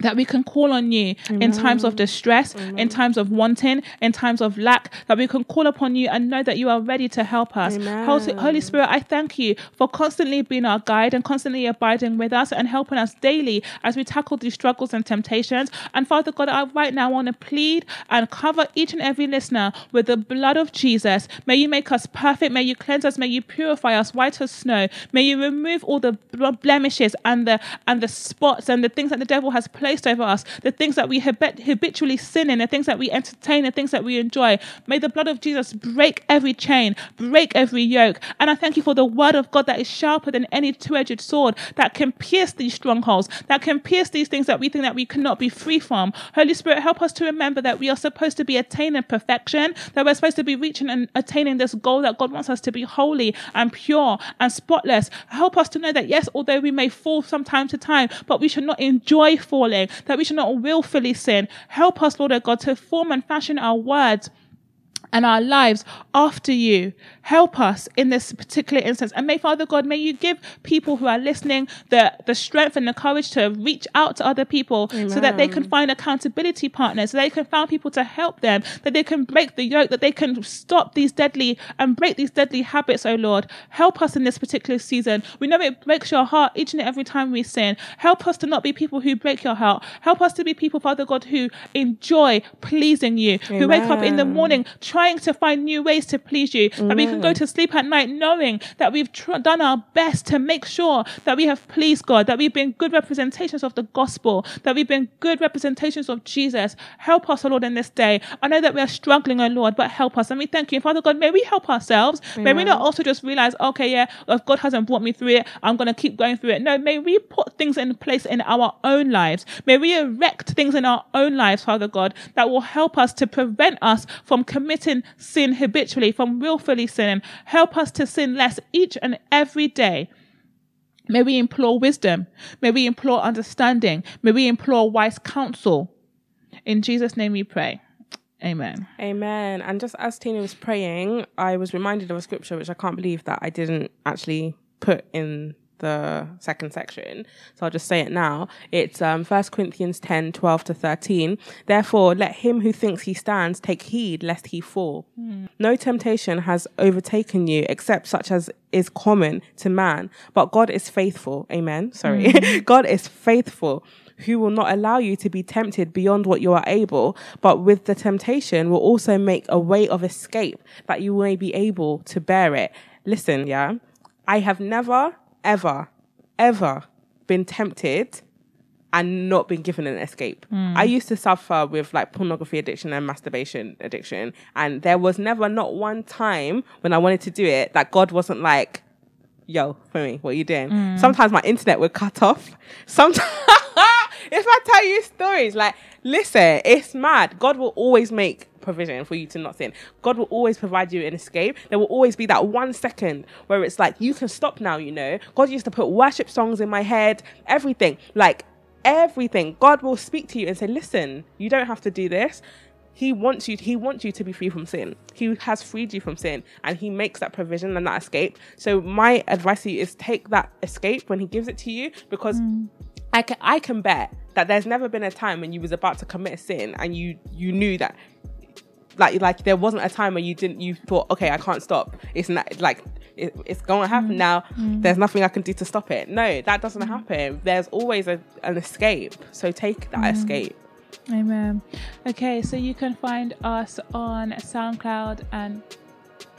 that we can call on you in times of distress, in times of wanting, in times of lack, that we can call upon you and know that you are ready to help us. Holy, Holy Spirit, I thank you for constantly being our guide and constantly abiding with us and helping us daily as we tackle these struggles and temptations. And Father God, I right now want to plead and cover each and every listener with the blood of Jesus. May you make us perfect. May you cleanse us. May you purify us white as snow. May you remove all the blemishes and the and the spots and the things that the devil has placed over us, the things that we habit- habitually sin in, the things that we entertain, the things that we enjoy. May the blood of Jesus break every chain, break every yoke. And I thank you for the word of God that is sharper than any two-edged sword that can pierce these strongholds, that can pierce these things that we think that we cannot be free from. Holy Spirit, help us to remember that we are supposed to be attaining perfection, that we're supposed to be reaching and attaining this goal that God wants us to be holy and pure and spotless. Help us to know that yes, although we may fall from time to time, but we should not enjoy falling, that we should not willfully sin. Help us, Lord our God, to form and fashion our words and our lives after you. Help us in this particular instance. And may Father God, may you give people who are listening the, the strength and the courage to reach out to other people Amen. so that they can find accountability partners, so they can find people to help them, that they can break the yoke, that they can stop these deadly and break these deadly habits, oh Lord. Help us in this particular season. We know it breaks your heart each and every time we sin. Help us to not be people who break your heart. Help us to be people, Father God, who enjoy pleasing you, Amen. who wake up in the morning trying to find new ways to please you, mm. that we can go to sleep at night knowing that we've tr- done our best to make sure that we have pleased God, that we've been good representations of the gospel, that we've been good representations of Jesus. Help us, O Lord, in this day. I know that we are struggling, O Lord, but help us. And we thank you. Father God, may we help ourselves. Amen. May we not also just realize, okay, yeah, if God hasn't brought me through it, I'm going to keep going through it. No, may we put things in place in our own lives. May we erect things in our own lives, Father God, that will help us to prevent us from committing sin habitually, from willfully sinning. Help us to sin less each and every day. May we implore wisdom. May we implore understanding. May we implore wise counsel. In Jesus' name we pray. Amen. Amen. And just as Tina was praying, I was reminded of a scripture which I can't believe that I didn't actually put in the second section. So I'll just say it now. It's um, 1 Corinthians 10 12 to 13. Therefore, let him who thinks he stands take heed lest he fall. Mm. No temptation has overtaken you except such as is common to man, but God is faithful. Amen. Sorry. Mm. God is faithful who will not allow you to be tempted beyond what you are able, but with the temptation will also make a way of escape that you may be able to bear it. Listen, yeah. I have never ever, ever been tempted and not been given an escape. Mm. I used to suffer with like pornography addiction and masturbation addiction. And there was never not one time when I wanted to do it that God wasn't like, yo, for me, what are you doing? Mm. Sometimes my internet would cut off. Sometimes if I tell you stories, like, listen, it's mad. God will always make provision for you to not sin. God will always provide you an escape. There will always be that one second where it's like, you can stop now, you know. God used to put worship songs in my head, everything. Like, everything. God will speak to you and say, listen, you don't have to do this. He wants you. He wants you to be free from sin. He has freed you from sin, and He makes that provision and that escape. So my advice to you is take that escape when He gives it to you, because mm. I can I can bet that there's never been a time when you was about to commit a sin and you you knew that like like there wasn't a time when you didn't you thought okay I can't stop it's not like it, it's going to happen mm. now mm. there's nothing I can do to stop it no that doesn't mm. happen there's always a, an escape so take that mm. escape amen okay so you can find us on SoundCloud and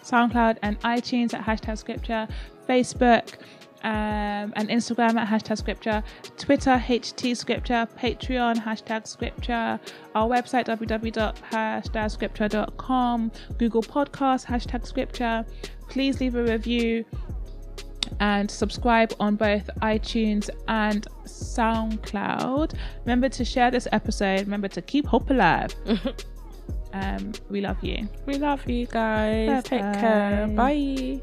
SoundCloud and iTunes at hashtag scripture Facebook um, and Instagram at hashtag scripture, Twitter HT scripture, Patreon hashtag scripture, our website www.hashtagscripture.com, Google Podcast hashtag scripture. Please leave a review and subscribe on both iTunes and SoundCloud. Remember to share this episode. Remember to keep hope alive. um, we love you. We love you guys. Bye-bye. Take care. Bye.